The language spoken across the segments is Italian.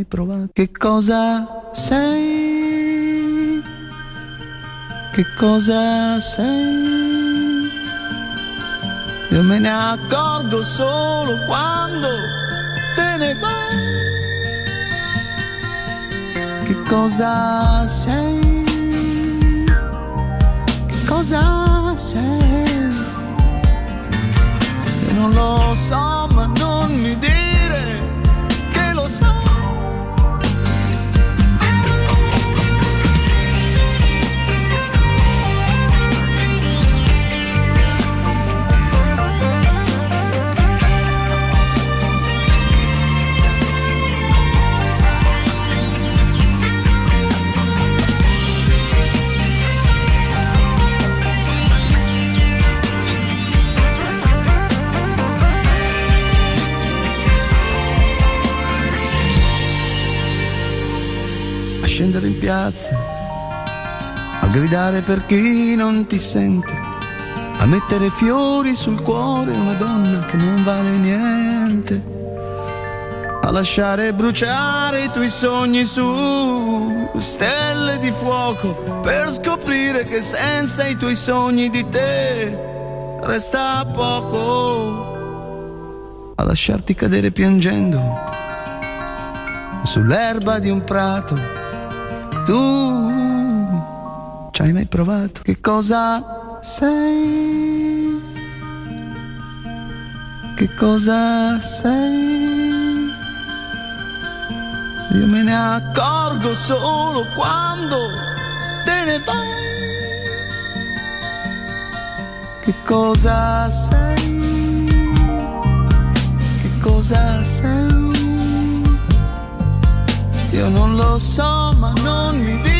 mai provato? Che cosa sei? Che cosa sei? Io me ne accorgo solo quando te ne vai. Che cosa sei? Che cosa sei? Io non lo so, ma non piazza, a gridare per chi non ti sente, a mettere fiori sul cuore una donna che non vale niente, a lasciare bruciare i tuoi sogni su stelle di fuoco per scoprire che senza i tuoi sogni di te resta poco a lasciarti cadere piangendo sull'erba di un prato. Tu ci hai mai provato? Che cosa sei? Che cosa sei? Io me ne accorgo solo quando te ne vai. Che cosa sei? Che cosa sei? Io non lo so, ma non mi dire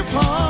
your palm.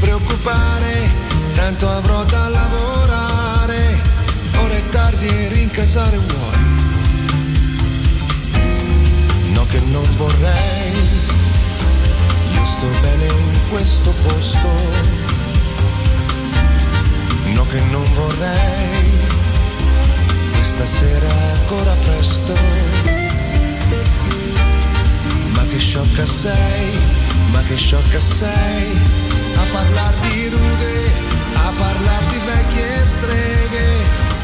Preoccupare, tanto avrò da lavorare. Ora è tardi e rincasare vuoi. No che non vorrei, io sto bene in questo posto. No che non vorrei, questa sera è ancora presto. Ma che sciocca sei, ma che sciocca sei, a parlar di rughe, a parlar di vecchie streghe,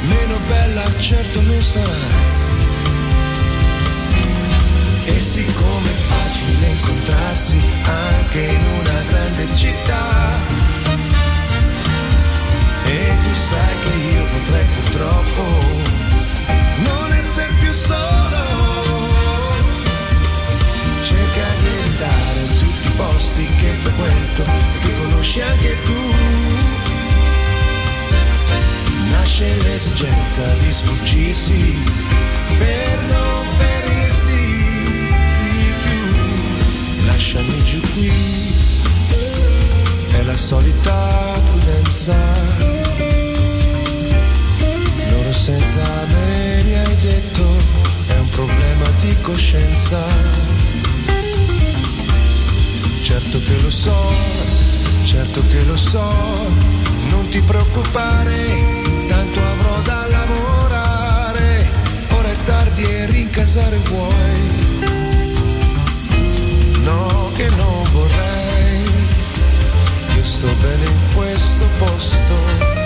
meno bella certo non sarai. E siccome è facile incontrarsi anche in una grande città, e tu sai che io potrei purtroppo posti che frequento e che conosci anche tu. Nasce l'esigenza di sfuggirsi per non ferirsi più. Lasciami giù qui, è la solita prudenza. Loro senza me mi hai detto, è un problema di coscienza. Certo che lo so, certo che lo so, non ti preoccupare, tanto avrò da lavorare. Ora è tardi e rincasare vuoi. No, che non vorrei, io sto bene in questo posto.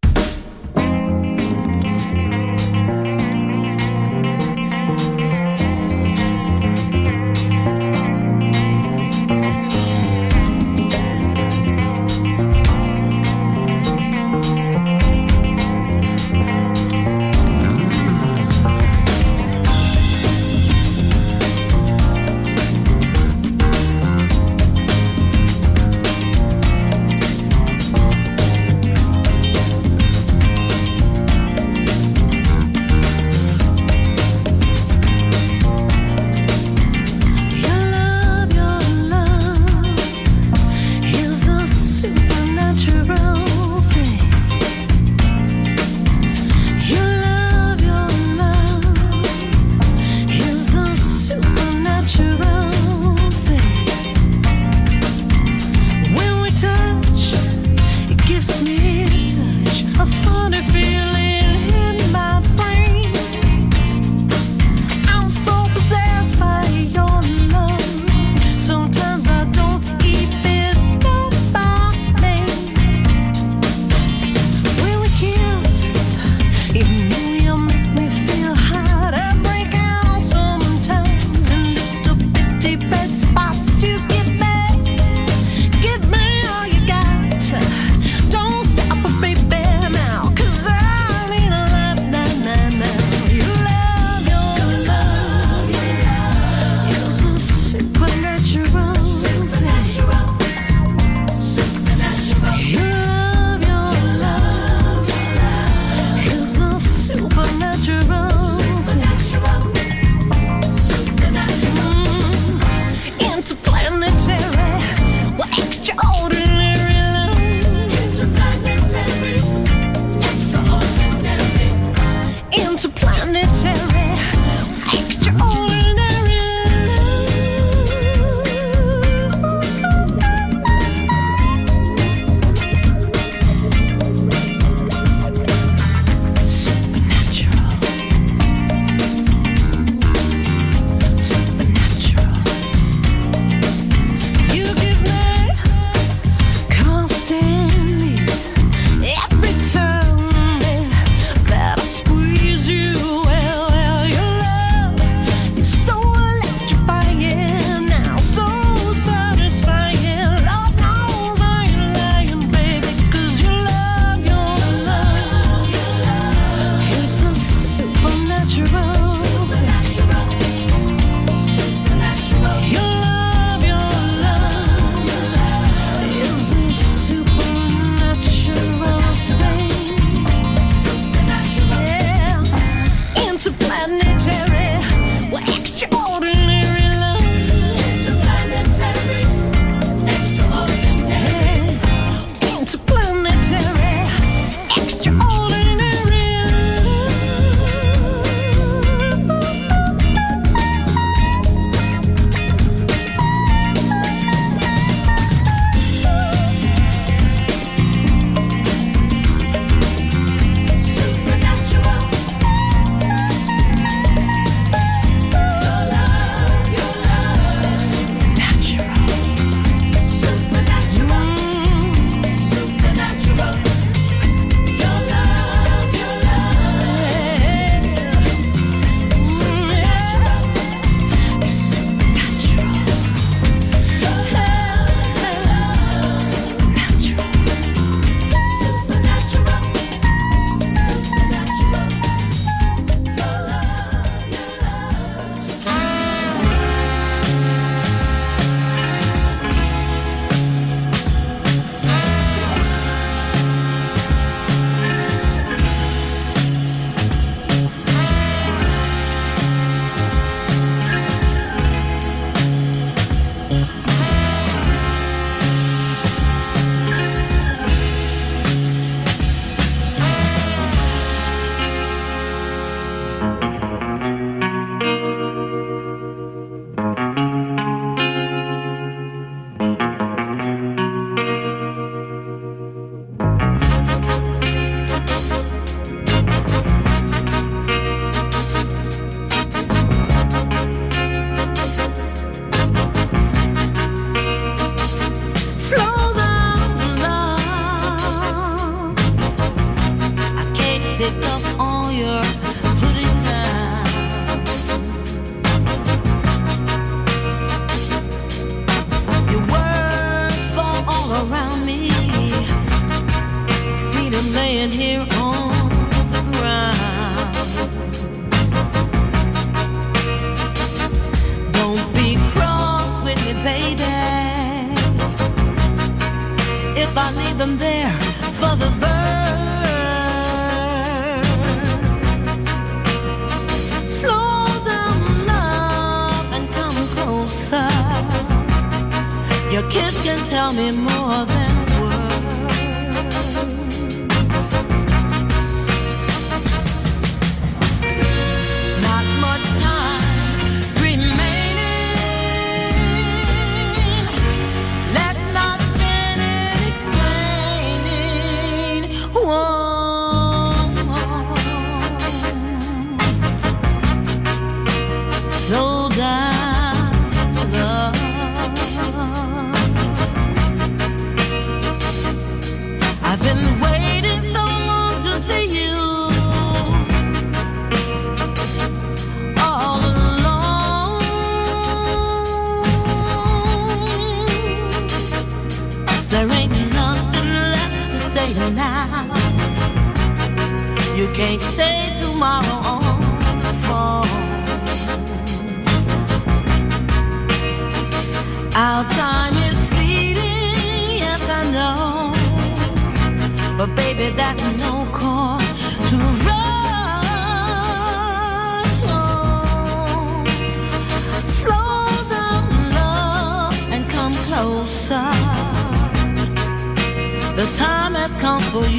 me more than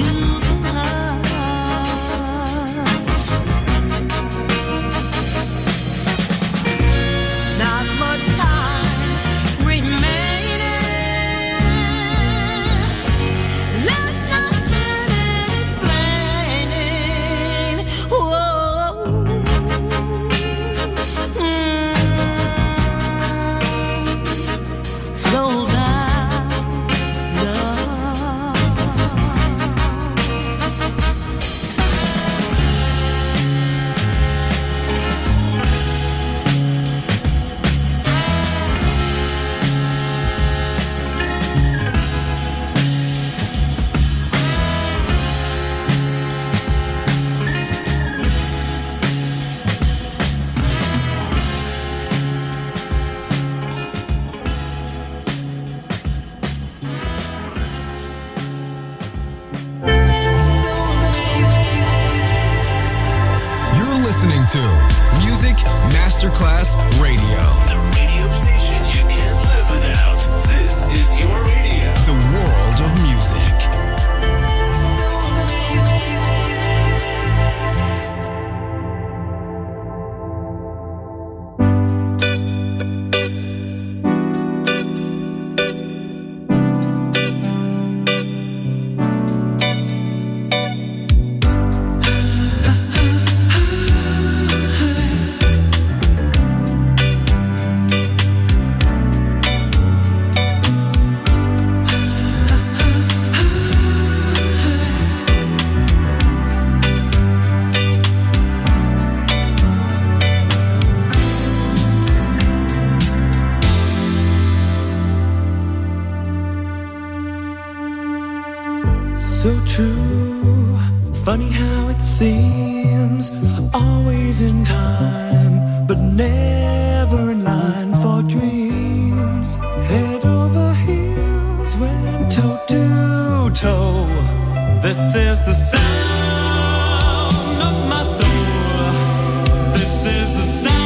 you true. Funny how it seems, always in time, but never in line for dreams. Head over heels, went toe to toe. This is the sound of my soul. This is the sound.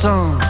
Song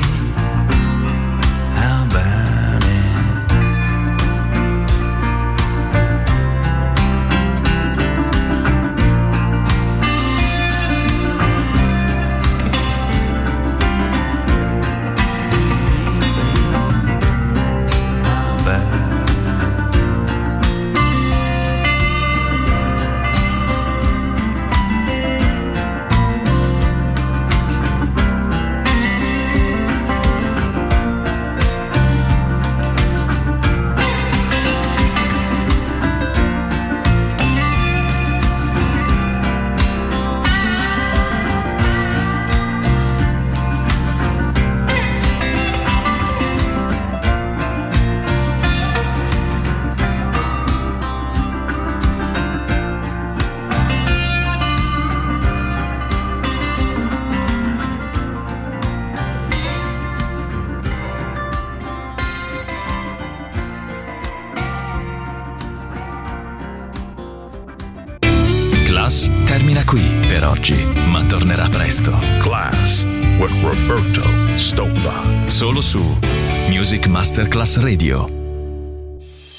Masterclass Radio.